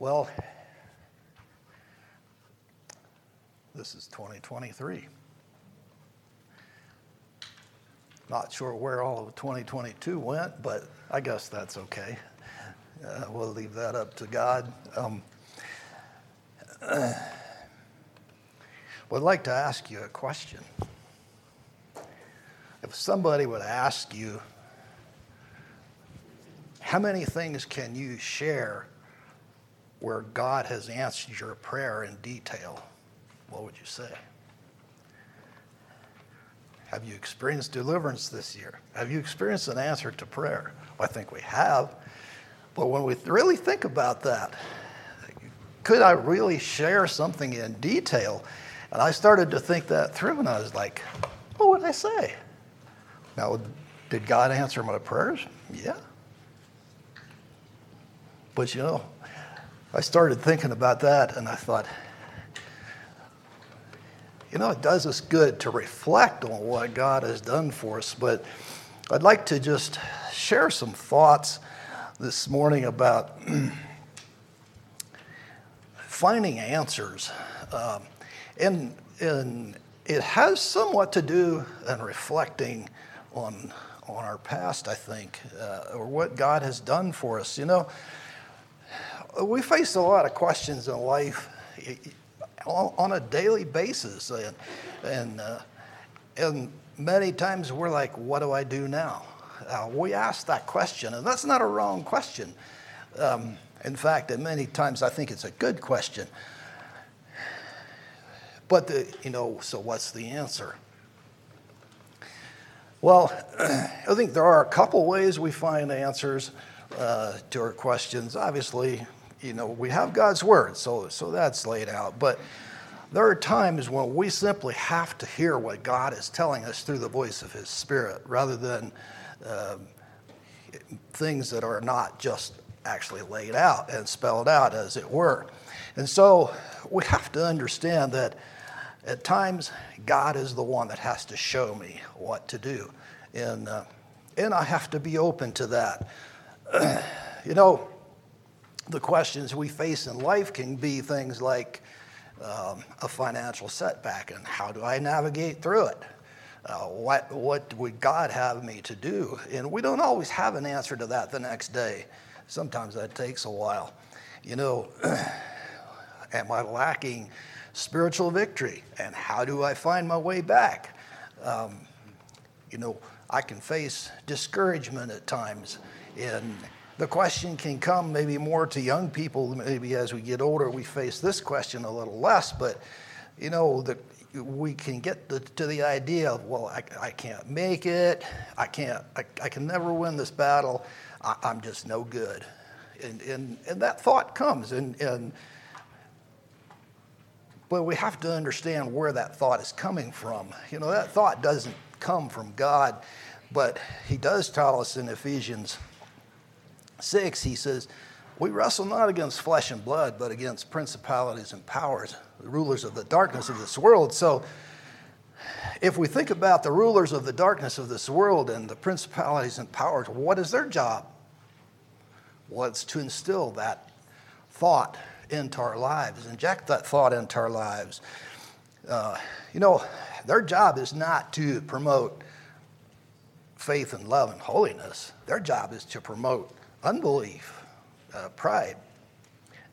Well, this is 2023. Not sure where all of 2022 went, but I guess that's okay. Uh, we'll leave that up to God. Um, would like to ask you a question. If somebody would ask you, how many things can you share where God has answered your prayer in detail? What would you say? Have you experienced deliverance this year? Have you experienced an answer to prayer? Well, I think we have. But when we really think about that, could I really share something in detail? And I started to think that through, and I was like, what would I say? Now, did God answer my prayers? Yeah. But you know, I started thinking about that, and I thought, you know, it does us good to reflect on what God has done for us. But I'd like to just share some thoughts this morning about finding answers. Um, and, and it has somewhat to do and reflecting on, on our past, I think, uh, or what God has done for us. You know, we face a lot of questions in life on a daily basis. And, and, uh, and many times we're like, what do I do now? Uh, we ask that question, and that's not a wrong question. Um, in fact, and many times I think it's a good question. But, the, you know, so what's the answer? Well, I think there are a couple ways we find answers uh, to our questions. Obviously, you know, we have God's word, so, so that's laid out. But there are times when we simply have to hear what God is telling us through the voice of His Spirit rather than uh, things that are not just actually laid out and spelled out, as it were. And so we have to understand that at times God is the one that has to show me what to do. And, uh, and I have to be open to that. you know, the questions we face in life can be things like um, a financial setback and how do I navigate through it? Uh, what, what would God have me to do? And we don't always have an answer to that the next day. Sometimes that takes a while. You know, am I lacking spiritual victory? And how do I find my way back? Um, you know, I can face discouragement at times. And the question can come maybe more to young people. Maybe as we get older, we face this question a little less. But you know, the, we can get the, to the idea of, well, I, I can't make it. I can't. I, I can never win this battle. I, am just no good. And, and, and that thought comes. And, and but we have to understand where that thought is coming from. You know, that thought doesn't come from God, but He does tell us in Ephesians 6, he says, We wrestle not against flesh and blood, but against principalities and powers, the rulers of the darkness of this world. So, if we think about the rulers of the darkness of this world and the principalities and powers, what is their job? Well, it's to instill that thought into our lives, inject that thought into our lives. Uh, you know, their job is not to promote faith and love and holiness. Their job is to promote unbelief, uh, pride,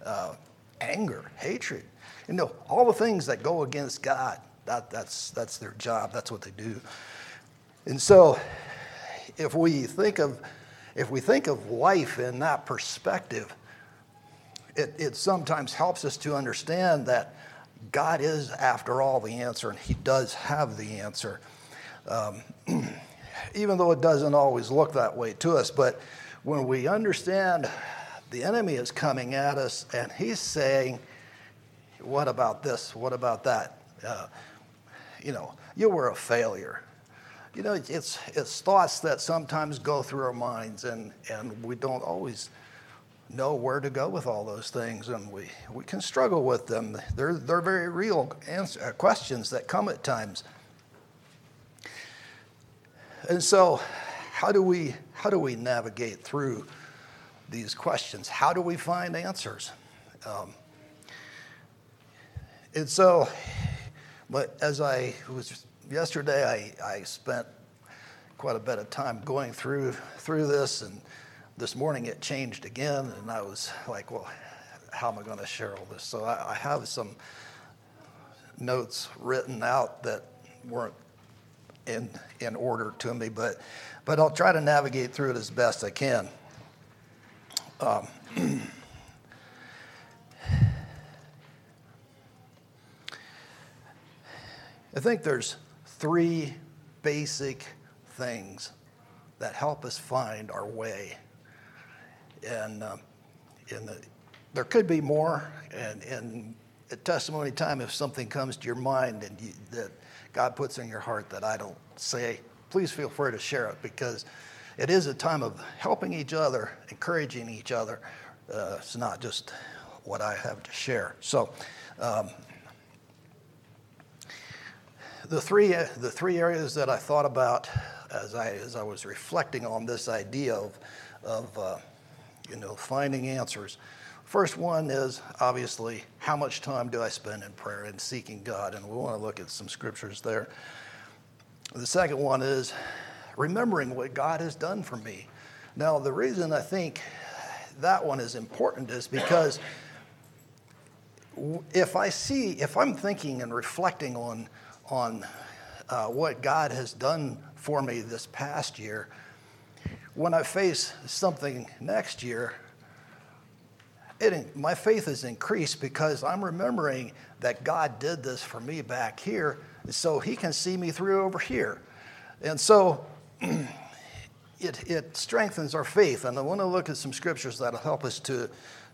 uh, anger, hatred. You know, all the things that go against God, that, that's, that's their job, that's what they do. And so, if we think of, if we think of life in that perspective, it, it sometimes helps us to understand that God is, after all, the answer, and He does have the answer. Um, even though it doesn't always look that way to us, but when we understand the enemy is coming at us and he's saying, What about this? What about that? Uh, you know, you were a failure. You know, it's, it's thoughts that sometimes go through our minds, and, and we don't always know where to go with all those things, and we, we can struggle with them. They're, they're very real answer, uh, questions that come at times. And so, how do we how do we navigate through these questions? How do we find answers? Um, and so, but as I was yesterday, I, I spent quite a bit of time going through through this, and this morning it changed again, and I was like, well, how am I going to share all this? So I, I have some notes written out that weren't in in order to me, but but I'll try to navigate through it as best I can. Um, I think there's three basic things that help us find our way. And um, in the, there could be more. And, and at testimony time, if something comes to your mind and you, that God puts in your heart that I don't say, please feel free to share it because it is a time of helping each other, encouraging each other. Uh, it's not just what I have to share. So, um, the three the three areas that I thought about as I as I was reflecting on this idea of of uh, you know finding answers. First one is obviously how much time do I spend in prayer and seeking God, and we want to look at some scriptures there. The second one is remembering what God has done for me. Now, the reason I think that one is important is because if I see, if I'm thinking and reflecting on, on uh, what God has done for me this past year, when I face something next year, it, my faith is increased because I'm remembering that God did this for me back here, so He can see me through over here. And so it, it strengthens our faith. And I want to look at some scriptures that'll help us to,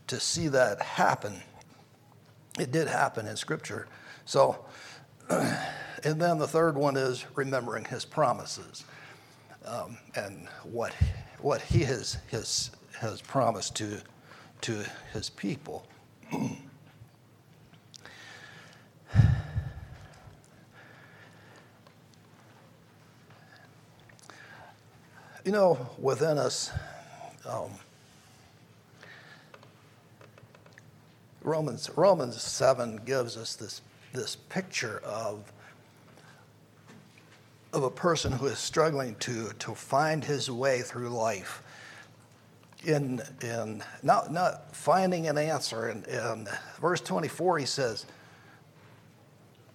to see that happen. It did happen in Scripture. So, and then the third one is remembering his promises um, and what, what he has, has, has promised to, to his people. You know, within us, um, Romans, Romans 7 gives us this, this picture of, of a person who is struggling to, to find his way through life in, in not, not finding an answer. In, in verse 24, he says,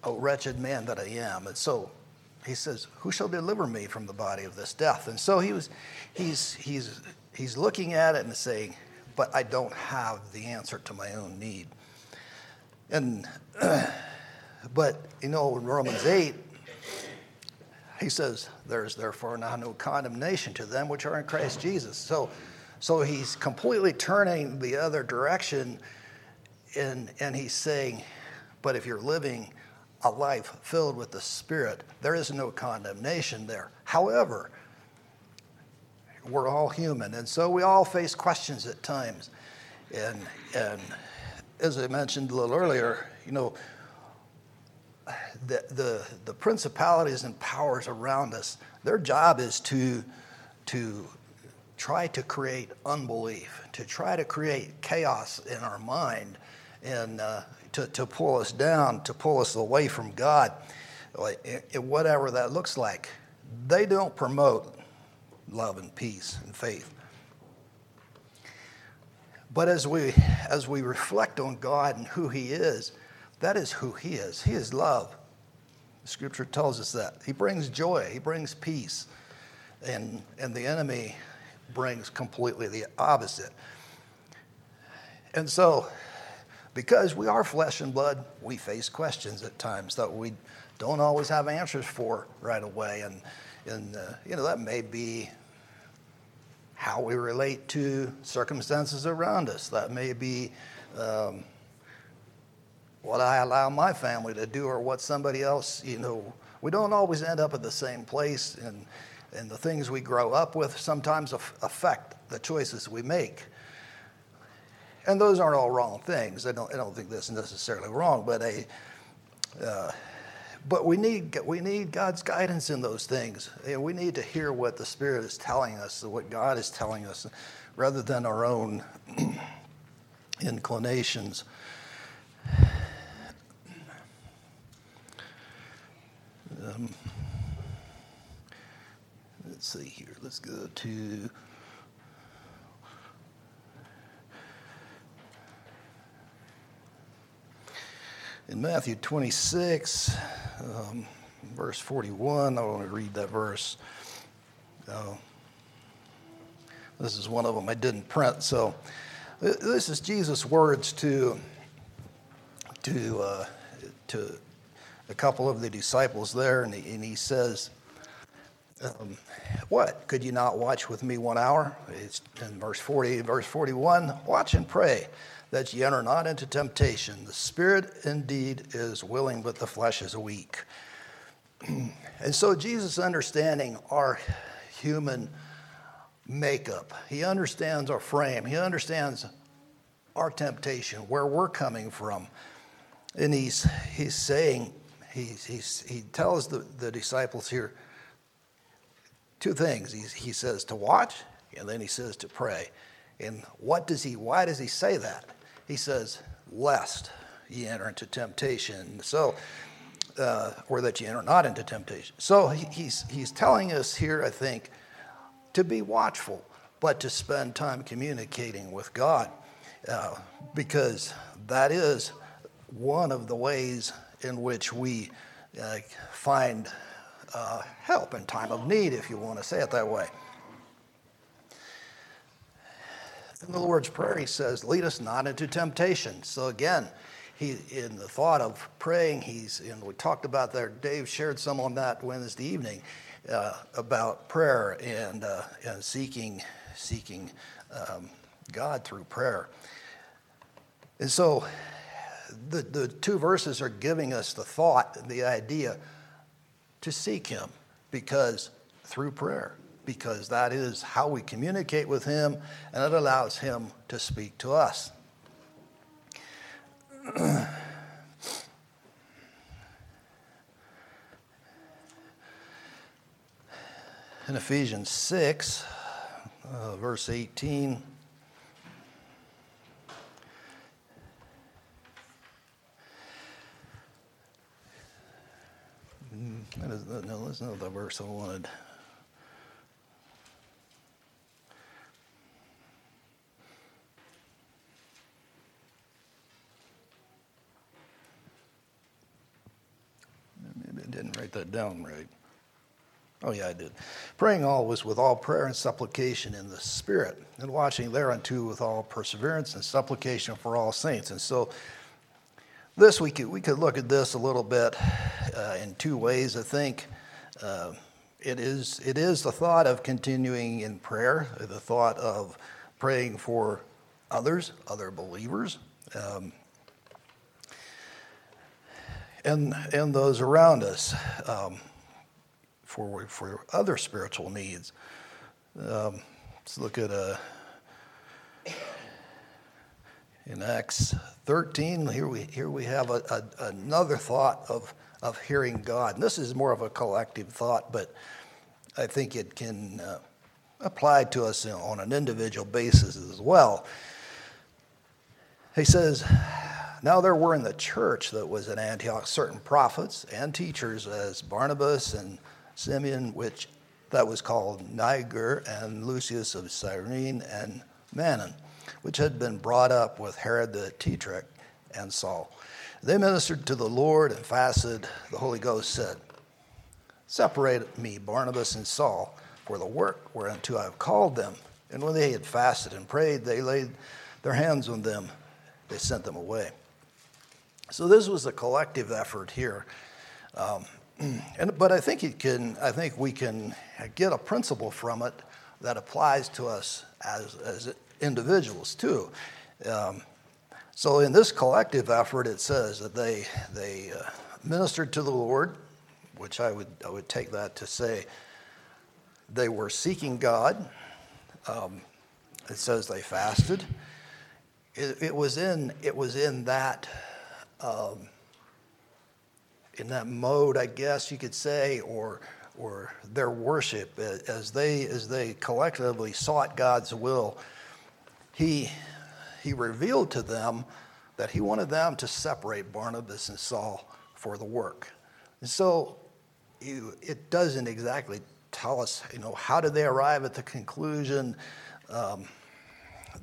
Oh, wretched man that I am. And so he says, Who shall deliver me from the body of this death? And so he was, he's, he's, he's looking at it and saying, But I don't have the answer to my own need. And, but, you know, in Romans 8, he says, There's therefore now no condemnation to them which are in Christ Jesus. So, so he's completely turning the other direction and, and he's saying, But if you're living a life filled with the Spirit, there is no condemnation there. However, we're all human, and so we all face questions at times. And, and as I mentioned a little earlier, you know, the, the, the principalities and powers around us, their job is to, to try to create unbelief, to try to create chaos in our mind and uh, to, to pull us down, to pull us away from God, eh, eh, whatever that looks like. They don't promote love and peace and faith. But as we, as we reflect on God and who He is, that is who He is. He is love. Scripture tells us that. He brings joy, He brings peace. And, and the enemy brings completely the opposite. And so because we are flesh and blood, we face questions at times that we don't always have answers for right away. And, and uh, you know, that may be how we relate to circumstances around us. That may be um, what I allow my family to do or what somebody else, you know, we don't always end up at the same place. And, and the things we grow up with sometimes affect the choices we make and those aren't all wrong things. I don't, I don't think that's necessarily wrong, but a, uh, but we need we need God's guidance in those things. And we need to hear what the Spirit is telling us, what God is telling us, rather than our own inclinations. Um, let's see here. Let's go to. In Matthew 26, um, verse 41, I want to read that verse. Uh, this is one of them I didn't print. So, this is Jesus' words to, to, uh, to a couple of the disciples there, and he, and he says, um, What? Could you not watch with me one hour? It's in verse 40, verse 41 Watch and pray that ye enter not into temptation. The spirit indeed is willing, but the flesh is weak. and so, Jesus, understanding our human makeup, he understands our frame, he understands our temptation, where we're coming from. And he's, he's saying, he's, he's, he tells the, the disciples here two things. He's, he says to watch, and then he says to pray. And what does he, why does he say that? He says, lest ye enter into temptation. So, uh, or that ye enter not into temptation. So he, he's, he's telling us here, I think, to be watchful, but to spend time communicating with God, uh, because that is one of the ways in which we uh, find help in time of need, if you want to say it that way. In the Lord's Prayer, he says, Lead us not into temptation. So again, he, in the thought of praying, he's, and we talked about that, Dave shared some on that Wednesday evening uh, about prayer and, uh, and seeking, seeking um, God through prayer. And so the, the two verses are giving us the thought, the idea to seek Him because through prayer, because that is how we communicate with Him and it allows Him to speak to us. In Ephesians 6, uh, verse 18, That is, no, that's not the verse I wanted. Maybe I didn't write that down right. Oh, yeah, I did. Praying always with all prayer and supplication in the Spirit, and watching thereunto with all perseverance and supplication for all saints. And so this we could we could look at this a little bit uh, in two ways. I think uh, it is it is the thought of continuing in prayer, the thought of praying for others, other believers, um, and and those around us um, for for other spiritual needs. Um, let's look at. Uh, in Acts 13, here we, here we have a, a, another thought of, of hearing God. And this is more of a collective thought, but I think it can uh, apply to us on an individual basis as well. He says, Now there were in the church that was at Antioch certain prophets and teachers, as Barnabas and Simeon, which that was called Niger, and Lucius of Cyrene, and Manaen which had been brought up with Herod the Tetrarch and Saul. They ministered to the Lord and fasted. The Holy Ghost said, Separate me, Barnabas and Saul, for the work whereunto I have called them. And when they had fasted and prayed, they laid their hands on them. They sent them away. So this was a collective effort here. Um, and, but I think it can, I think we can get a principle from it that applies to us as, as individuals too. Um, so in this collective effort, it says that they they uh, ministered to the Lord, which I would I would take that to say they were seeking God. Um, it says they fasted. It, it, was in it was in that um, in that mode, I guess you could say, or or their worship as they as they collectively sought God's will he, he revealed to them that he wanted them to separate Barnabas and Saul for the work. And so it doesn't exactly tell us, you know, how did they arrive at the conclusion um,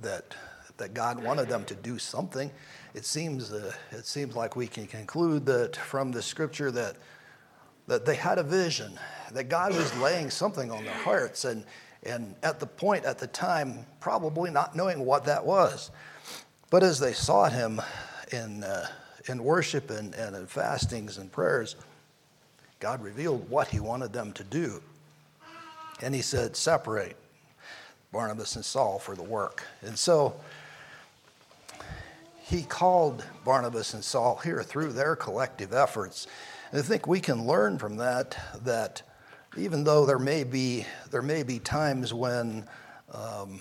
that, that God wanted them to do something. It seems, uh, it seems like we can conclude that from the scripture that, that they had a vision, that God was laying something on their hearts, and, and at the point, at the time, probably not knowing what that was. But as they sought Him in, uh, in worship and, and in fastings and prayers, God revealed what He wanted them to do. And He said, Separate Barnabas and Saul for the work. And so He called Barnabas and Saul here through their collective efforts. And I think we can learn from that that even though there may be, there may be times when um,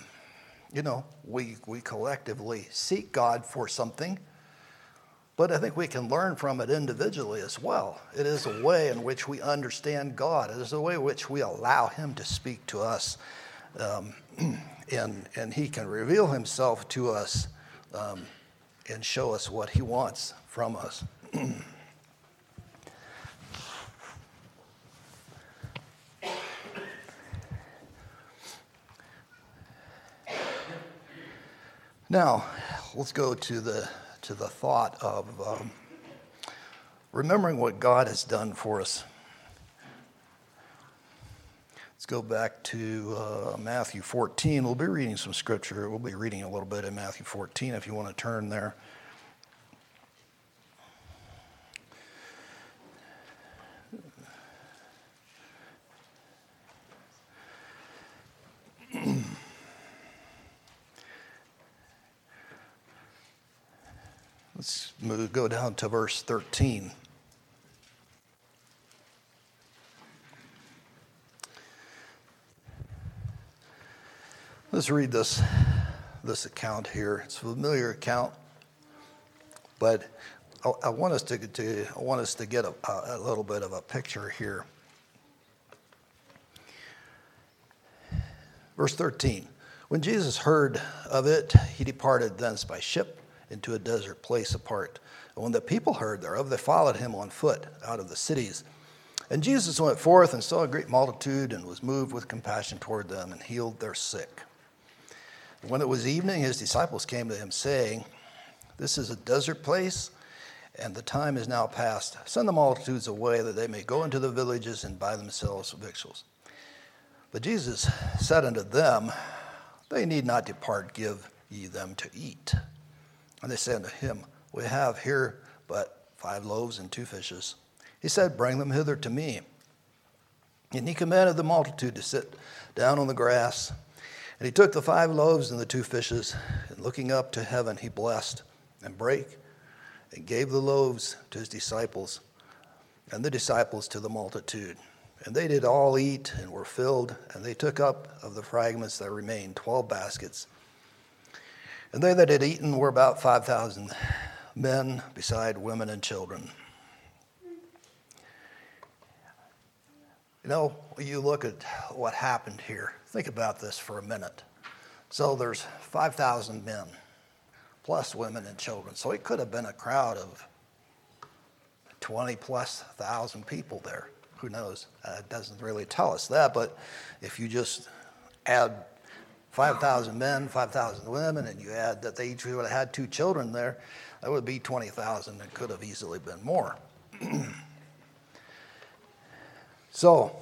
you know, we, we collectively seek God for something, but I think we can learn from it individually as well. It is a way in which we understand God, it is a way in which we allow Him to speak to us, um, and, and He can reveal Himself to us um, and show us what He wants from us. Now, let's go to the, to the thought of um, remembering what God has done for us. Let's go back to uh, Matthew 14. We'll be reading some scripture. We'll be reading a little bit in Matthew 14 if you want to turn there. Let's move, go down to verse 13. Let's read this, this account here. It's a familiar account, but I, I want us to, to, I want us to get a, a little bit of a picture here. Verse 13 When Jesus heard of it, he departed thence by ship into a desert place apart. And when the people heard thereof, they followed him on foot out of the cities. And Jesus went forth and saw a great multitude and was moved with compassion toward them and healed their sick. When it was evening, his disciples came to him, saying, This is a desert place, and the time is now past. Send the multitudes away that they may go into the villages and buy themselves victuals. But Jesus said unto them, They need not depart, give ye them to eat. And they said unto him, We have here but five loaves and two fishes. He said, Bring them hither to me. And he commanded the multitude to sit down on the grass. And he took the five loaves and the two fishes, and looking up to heaven, he blessed and brake and gave the loaves to his disciples, and the disciples to the multitude. And they did all eat and were filled, and they took up of the fragments that remained twelve baskets. And they that had eaten were about 5,000 men, beside women and children. You know, you look at what happened here. Think about this for a minute. So there's 5,000 men, plus women and children. So it could have been a crowd of 20 plus thousand people there. Who knows? Uh, it doesn't really tell us that, but if you just add 5,000 men, 5,000 women, and you add that they each would have had two children there, that would be 20,000. It could have easily been more. so,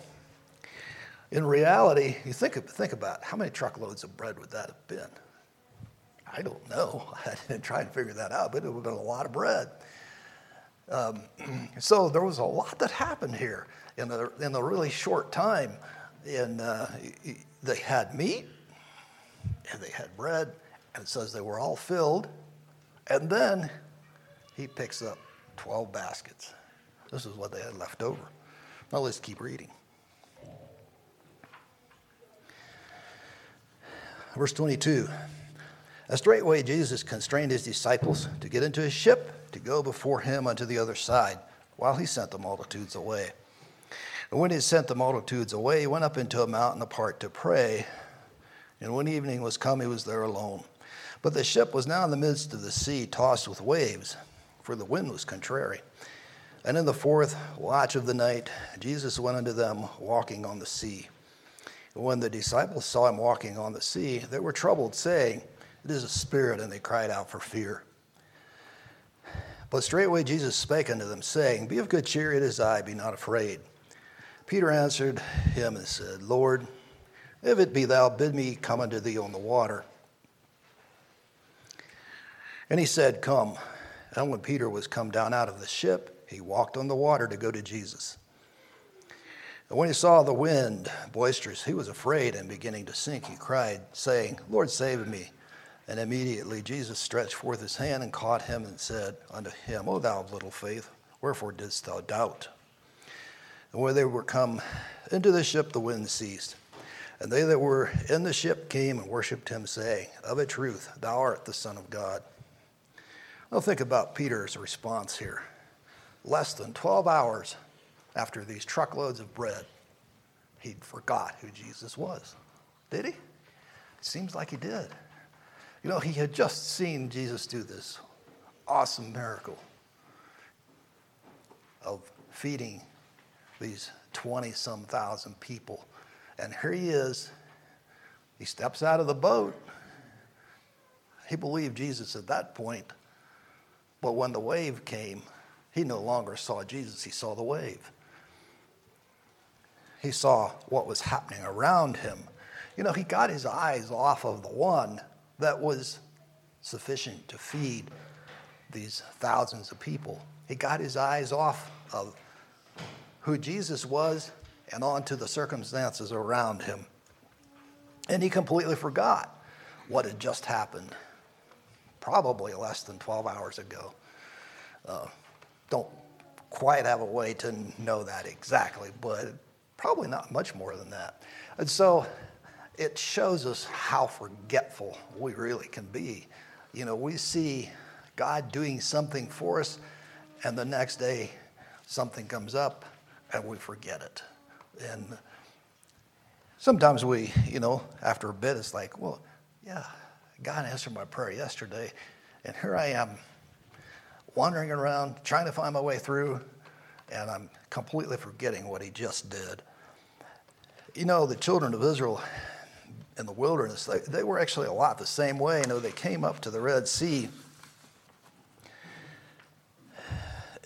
in reality, you think, think about how many truckloads of bread would that have been? I don't know. I didn't try and figure that out, but it would have been a lot of bread. Um, so there was a lot that happened here in a, in a really short time. And uh, they had meat, and they had bread, and it says they were all filled. And then he picks up 12 baskets. This is what they had left over. Now let's keep reading. Verse 22 A straightway Jesus constrained his disciples to get into his ship to go before him unto the other side, while he sent the multitudes away. And when he sent the multitudes away, he went up into a mountain apart to pray. And when evening was come, he was there alone. But the ship was now in the midst of the sea, tossed with waves, for the wind was contrary. And in the fourth watch of the night, Jesus went unto them walking on the sea. When the disciples saw him walking on the sea, they were troubled, saying, It is a spirit, and they cried out for fear. But straightway Jesus spake unto them, saying, Be of good cheer, it is I, be not afraid. Peter answered him and said, Lord, if it be thou, bid me come unto thee on the water. And he said, Come. And when Peter was come down out of the ship, he walked on the water to go to Jesus. And when he saw the wind boisterous, he was afraid and beginning to sink, he cried, saying, Lord, save me. And immediately Jesus stretched forth his hand and caught him and said unto him, O thou of little faith, wherefore didst thou doubt? And when they were come into the ship, the wind ceased. And they that were in the ship came and worshipped him, saying, Of a truth, thou art the Son of God. Now think about Peter's response here. Less than 12 hours after these truckloads of bread, he forgot who Jesus was. Did he? Seems like he did. You know, he had just seen Jesus do this awesome miracle of feeding these 20 some thousand people. And here he is. He steps out of the boat. He believed Jesus at that point. But when the wave came, he no longer saw Jesus, he saw the wave. He saw what was happening around him. You know, he got his eyes off of the one that was sufficient to feed these thousands of people. He got his eyes off of who Jesus was and onto the circumstances around him. And he completely forgot what had just happened, probably less than 12 hours ago. Uh, don't quite have a way to know that exactly, but probably not much more than that. And so it shows us how forgetful we really can be. You know, we see God doing something for us, and the next day something comes up and we forget it. And sometimes we, you know, after a bit, it's like, well, yeah, God answered my prayer yesterday, and here I am wandering around trying to find my way through, and I'm completely forgetting what He just did. You know, the children of Israel in the wilderness, they, they were actually a lot the same way. You know, they came up to the Red Sea,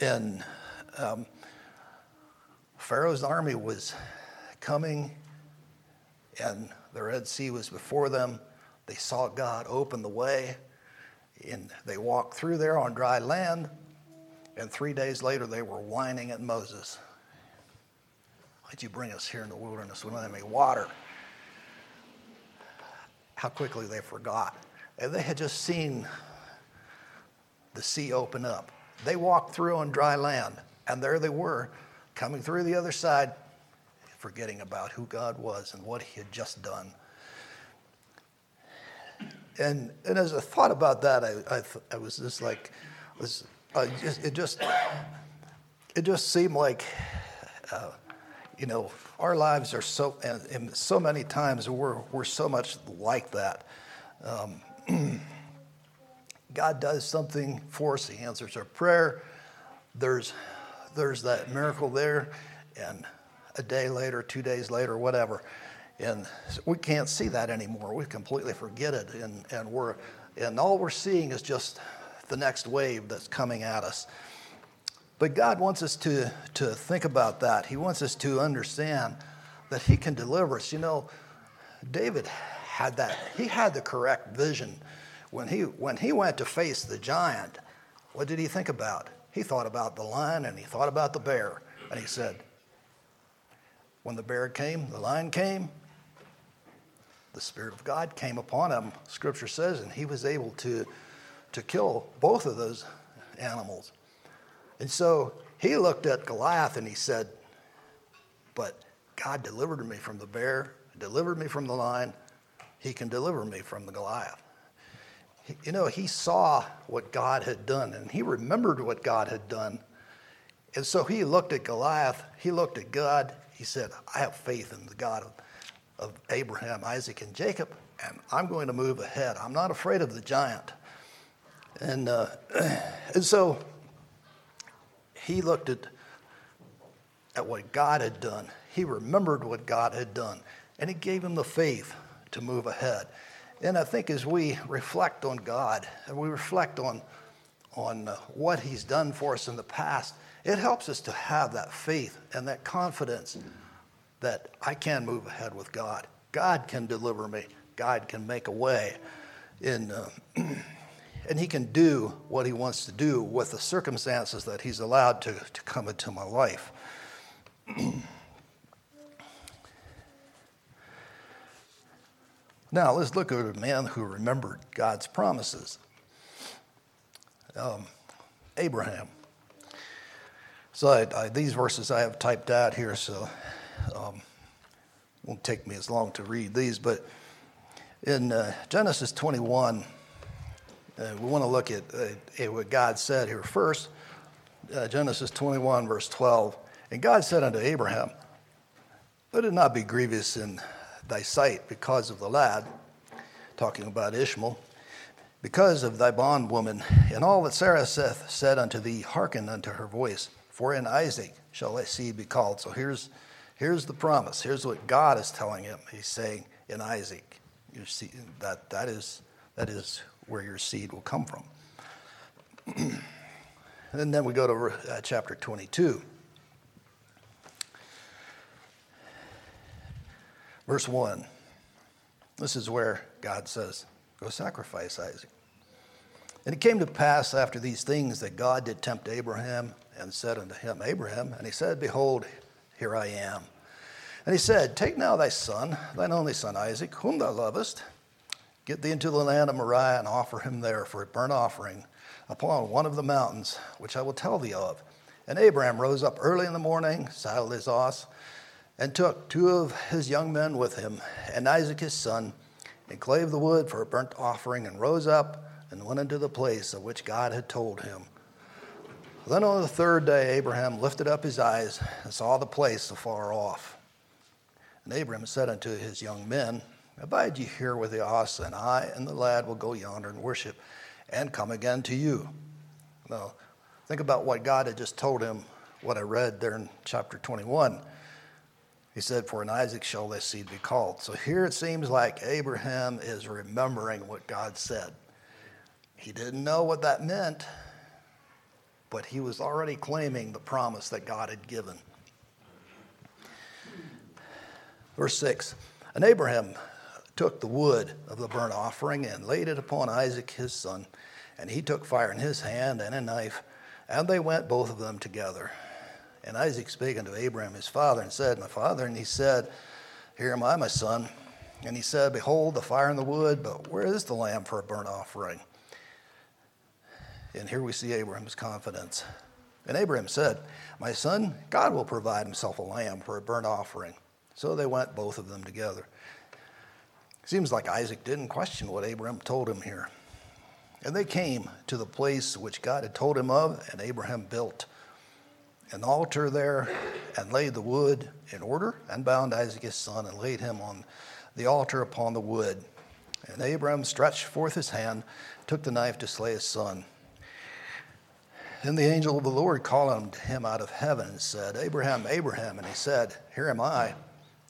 and um, Pharaoh's army was coming, and the Red Sea was before them. They saw God open the way, and they walked through there on dry land. And three days later, they were whining at Moses. Why'd you bring us here in the wilderness? We don't have any water how quickly they forgot. And they had just seen the sea open up. They walked through on dry land, and there they were, coming through the other side, forgetting about who God was and what He had just done. And, and as I thought about that, I, I, I was just like, was, just, it just, it just seemed like, uh, you know, our lives are so, and, and so many times we're, we're so much like that. Um, God does something for us, He answers our prayer. There's, there's that miracle there, and a day later, two days later, whatever. And we can't see that anymore. We completely forget it. And, and, we're, and all we're seeing is just the next wave that's coming at us. But God wants us to, to think about that. He wants us to understand that He can deliver us. You know, David had that, he had the correct vision. When he, when he went to face the giant, what did he think about? He thought about the lion and he thought about the bear. And he said, when the bear came, the lion came, the Spirit of God came upon him, Scripture says, and he was able to, to kill both of those animals. And so he looked at Goliath and he said, But God delivered me from the bear, delivered me from the lion. He can deliver me from the Goliath. You know, he saw what God had done and he remembered what God had done. And so he looked at Goliath, he looked at God, he said, I have faith in the God of, of Abraham, Isaac, and Jacob. and I'm going to move ahead. I'm not afraid of the giant. And, uh, and so he looked at, at what God had done. He remembered what God had done, and it gave him the faith to move ahead. And I think as we reflect on God and we reflect on, on uh, what He's done for us in the past, it helps us to have that faith and that confidence that I can move ahead with God. God can deliver me. God can make a way. In, uh, and He can do what He wants to do with the circumstances that He's allowed to, to come into my life. Now, let's look at a man who remembered God's promises um, Abraham. So, I, I, these verses I have typed out here, so um, won't take me as long to read these. But in uh, Genesis 21, uh, we want to look at uh, what God said here first. Uh, Genesis 21, verse 12. And God said unto Abraham, Let it not be grievous in thy sight because of the lad, talking about Ishmael, because of thy bondwoman, and all that Sarah saith said unto thee, hearken unto her voice, for in Isaac shall thy seed be called. So here's, here's the promise. Here's what God is telling him. He's saying, in Isaac, you see, that, that, is, that is where your seed will come from. and then we go to uh, chapter 22. Verse 1. This is where God says, Go sacrifice Isaac. And it came to pass after these things that God did tempt Abraham and said unto him, Abraham, and he said, Behold, here I am. And he said, Take now thy son, thine only son Isaac, whom thou lovest, get thee into the land of Moriah and offer him there for a burnt offering upon one of the mountains, which I will tell thee of. And Abraham rose up early in the morning, saddled his ass, and took two of his young men with him, and Isaac his son, and clave the wood for a burnt offering, and rose up and went into the place of which God had told him. Then on the third day, Abraham lifted up his eyes and saw the place afar off. And Abraham said unto his young men, Abide ye here with the ass, and I and the lad will go yonder and worship, and come again to you. Now, think about what God had just told him, what I read there in chapter 21. He said, For in Isaac shall this seed be called. So here it seems like Abraham is remembering what God said. He didn't know what that meant, but he was already claiming the promise that God had given. Verse 6 And Abraham took the wood of the burnt offering and laid it upon Isaac his son. And he took fire in his hand and a knife, and they went both of them together. And Isaac spake unto Abraham his father and said, My father, and he said, Here am I, my son. And he said, Behold, the fire and the wood, but where is the lamb for a burnt offering? And here we see Abraham's confidence. And Abraham said, My son, God will provide himself a lamb for a burnt offering. So they went, both of them together. Seems like Isaac didn't question what Abraham told him here. And they came to the place which God had told him of, and Abraham built an altar there and laid the wood in order and bound Isaac his son and laid him on the altar upon the wood. And Abraham stretched forth his hand, took the knife to slay his son. Then the angel of the Lord called him out of heaven and said, Abraham, Abraham. And he said, Here am I.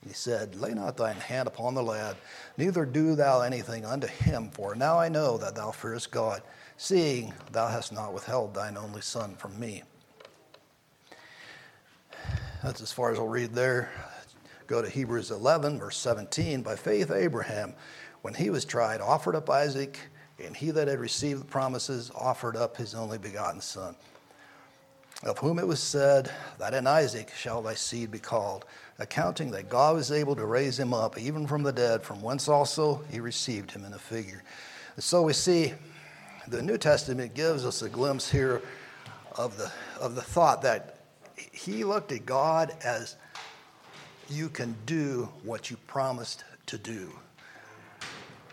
He said, Lay not thine hand upon the lad, neither do thou anything unto him, for now I know that thou fearest God, seeing thou hast not withheld thine only son from me. That's as far as I'll read there. Go to Hebrews 11, verse 17. By faith, Abraham, when he was tried, offered up Isaac, and he that had received the promises offered up his only begotten son, of whom it was said, That in Isaac shall thy seed be called, accounting that God was able to raise him up even from the dead, from whence also he received him in a figure. So we see the New Testament gives us a glimpse here of the, of the thought that he looked at God as you can do what you promised to do.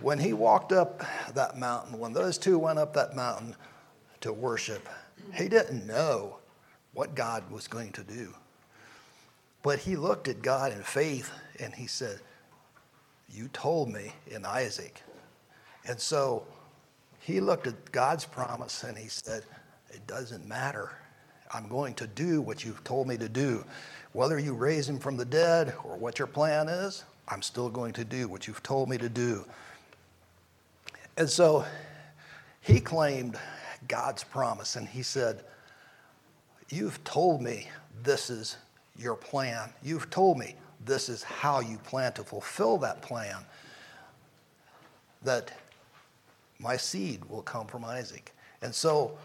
When he walked up that mountain, when those two went up that mountain to worship, he didn't know what God was going to do. But he looked at God in faith and he said, You told me in Isaac. And so he looked at God's promise and he said, It doesn't matter. I'm going to do what you've told me to do. Whether you raise him from the dead or what your plan is, I'm still going to do what you've told me to do. And so he claimed God's promise and he said, You've told me this is your plan. You've told me this is how you plan to fulfill that plan. That my seed will come from Isaac. And so,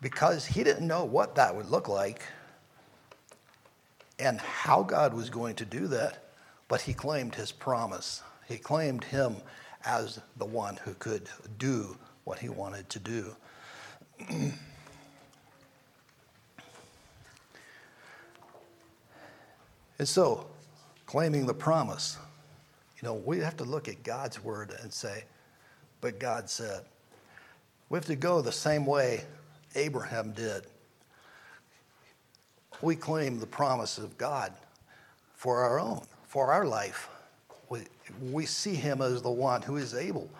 because he didn't know what that would look like and how God was going to do that, but he claimed his promise. He claimed him as the one who could do what he wanted to do. and so, claiming the promise, you know, we have to look at God's word and say, but God said. We have to go the same way Abraham did. We claim the promise of God for our own, for our life. We, we see him as the one who is able.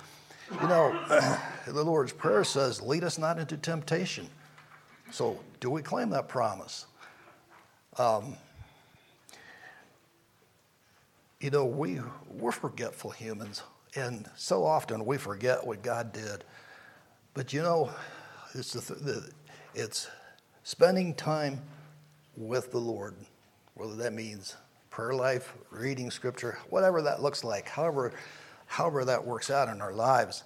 You know, the Lord's Prayer says, lead us not into temptation. So, do we claim that promise? Um, you know, we, we're forgetful humans. And so often we forget what God did. But you know, it's, the, the, it's spending time with the Lord, whether that means prayer life, reading scripture, whatever that looks like, however, however that works out in our lives.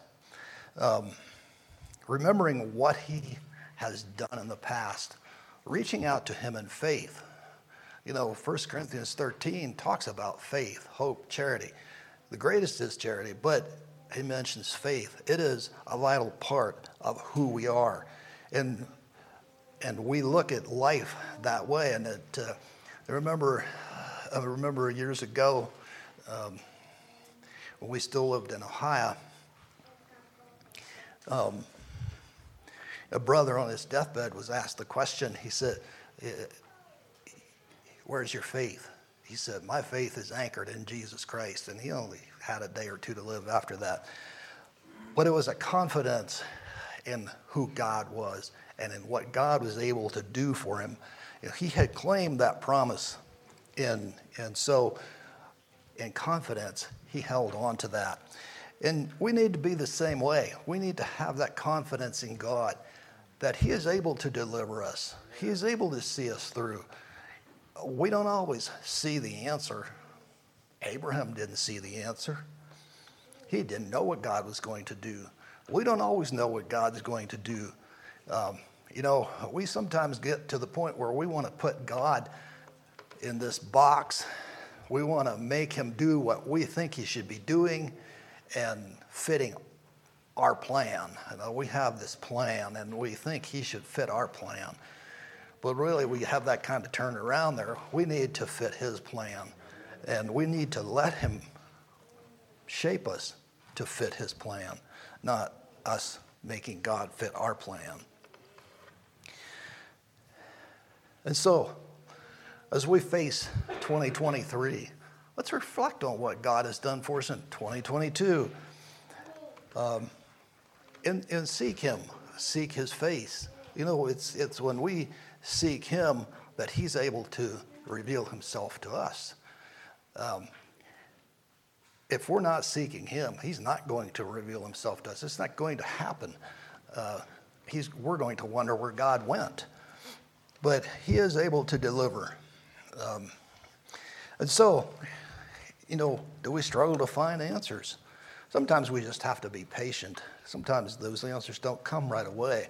Um, remembering what He has done in the past, reaching out to Him in faith. You know, 1 Corinthians 13 talks about faith, hope, charity. The greatest is charity, but he mentions faith. It is a vital part of who we are. And, and we look at life that way. And it, uh, I, remember, I remember years ago um, when we still lived in Ohio, um, a brother on his deathbed was asked the question. He said, Where's your faith? he said, My faith is anchored in Jesus Christ. And he only had a day or two to live after that. But it was a confidence in who God was and in what God was able to do for him. He had claimed that promise, in, and so in confidence, he held on to that. And we need to be the same way. We need to have that confidence in God that He is able to deliver us, He is able to see us through we don't always see the answer. Abraham didn't see the answer. He didn't know what God was going to do. We don't always know what God's going to do. Um, you know, we sometimes get to the point where we want to put God in this box. We want to make him do what we think he should be doing and fitting our plan. You know, we have this plan and we think he should fit our plan. But really, we have that kind of turn around there. We need to fit His plan, and we need to let Him shape us to fit His plan, not us making God fit our plan. And so, as we face 2023, let's reflect on what God has done for us in 2022 um, and, and seek Him, seek His face. You know, it's, it's when we seek Him that He's able to reveal Himself to us. Um, if we're not seeking Him, He's not going to reveal Himself to us. It's not going to happen. Uh, he's, we're going to wonder where God went. But He is able to deliver. Um, and so, you know, do we struggle to find answers? Sometimes we just have to be patient. Sometimes those answers don't come right away.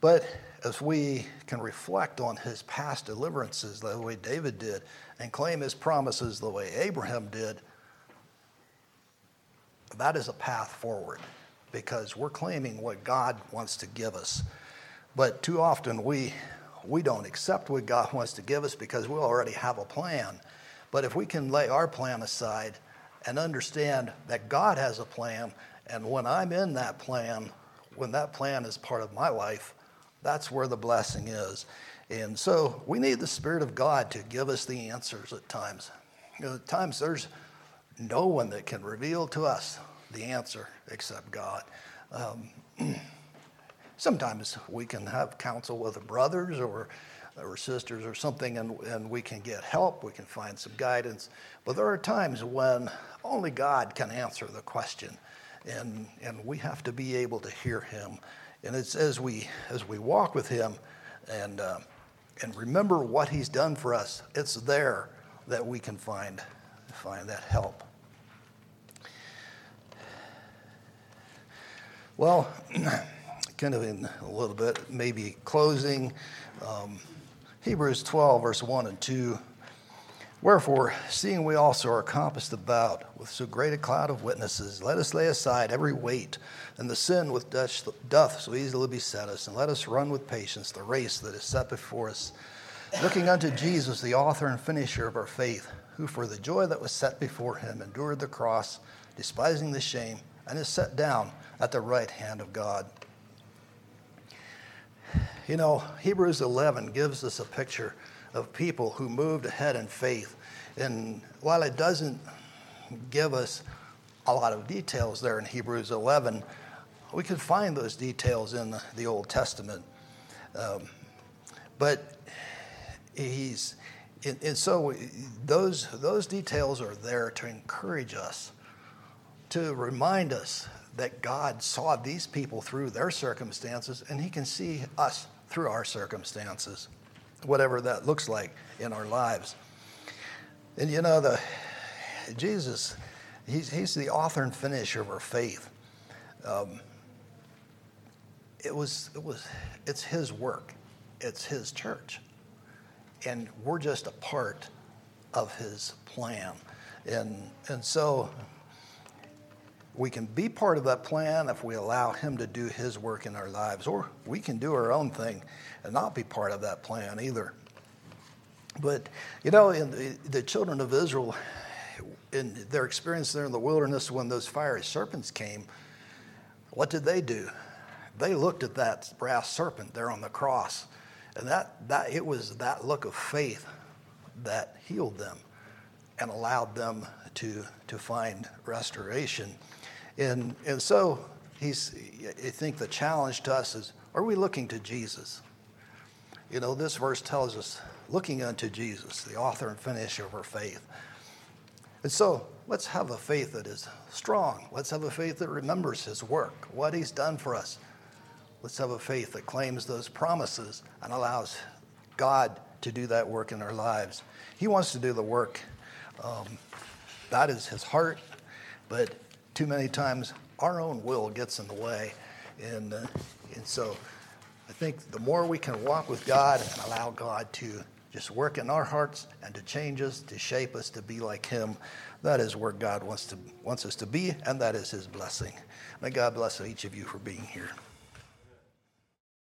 But as we can reflect on his past deliverances the way David did and claim his promises the way Abraham did, that is a path forward because we're claiming what God wants to give us. But too often we, we don't accept what God wants to give us because we already have a plan. But if we can lay our plan aside and understand that God has a plan, and when I'm in that plan, when that plan is part of my life, that's where the blessing is. And so we need the Spirit of God to give us the answers at times. You know, at times there's no one that can reveal to us the answer except God. Um, sometimes we can have counsel with the brothers or or sisters or something and, and we can get help, we can find some guidance. But there are times when only God can answer the question. And, and we have to be able to hear him. And it's as we, as we walk with him and, uh, and remember what he's done for us, it's there that we can find, find that help. Well, kind of in a little bit, maybe closing. Um, Hebrews 12, verse 1 and 2. Wherefore, seeing we also are compassed about with so great a cloud of witnesses, let us lay aside every weight and the sin which doth so easily beset us, and let us run with patience the race that is set before us, looking unto Jesus, the author and finisher of our faith, who for the joy that was set before him endured the cross, despising the shame, and is set down at the right hand of God. You know, Hebrews 11 gives us a picture of people who moved ahead in faith. And while it doesn't give us a lot of details there in Hebrews 11, we can find those details in the, the Old Testament. Um, but he's, and, and so those, those details are there to encourage us, to remind us that God saw these people through their circumstances, and He can see us through our circumstances, whatever that looks like in our lives. And you know, the Jesus, he's, he's the author and finisher of our faith. Um, it was, it was, it's his work. It's his church. And we're just a part of his plan. And, and so we can be part of that plan if we allow Him to do His work in our lives, or we can do our own thing and not be part of that plan either. But, you know, in the, the children of Israel, in their experience there in the wilderness when those fiery serpents came, what did they do? They looked at that brass serpent there on the cross, and that, that it was that look of faith that healed them and allowed them to, to find restoration. And, and so he's, I think the challenge to us is are we looking to Jesus? You know, this verse tells us looking unto Jesus, the author and finisher of our faith. And so let's have a faith that is strong. Let's have a faith that remembers his work, what he's done for us. Let's have a faith that claims those promises and allows God to do that work in our lives. He wants to do the work. Um, that is his heart, but too many times our own will gets in the way. And, uh, and so I think the more we can walk with God and allow God to just work in our hearts and to change us, to shape us to be like Him, that is where God wants, to, wants us to be, and that is His blessing. May God bless each of you for being here.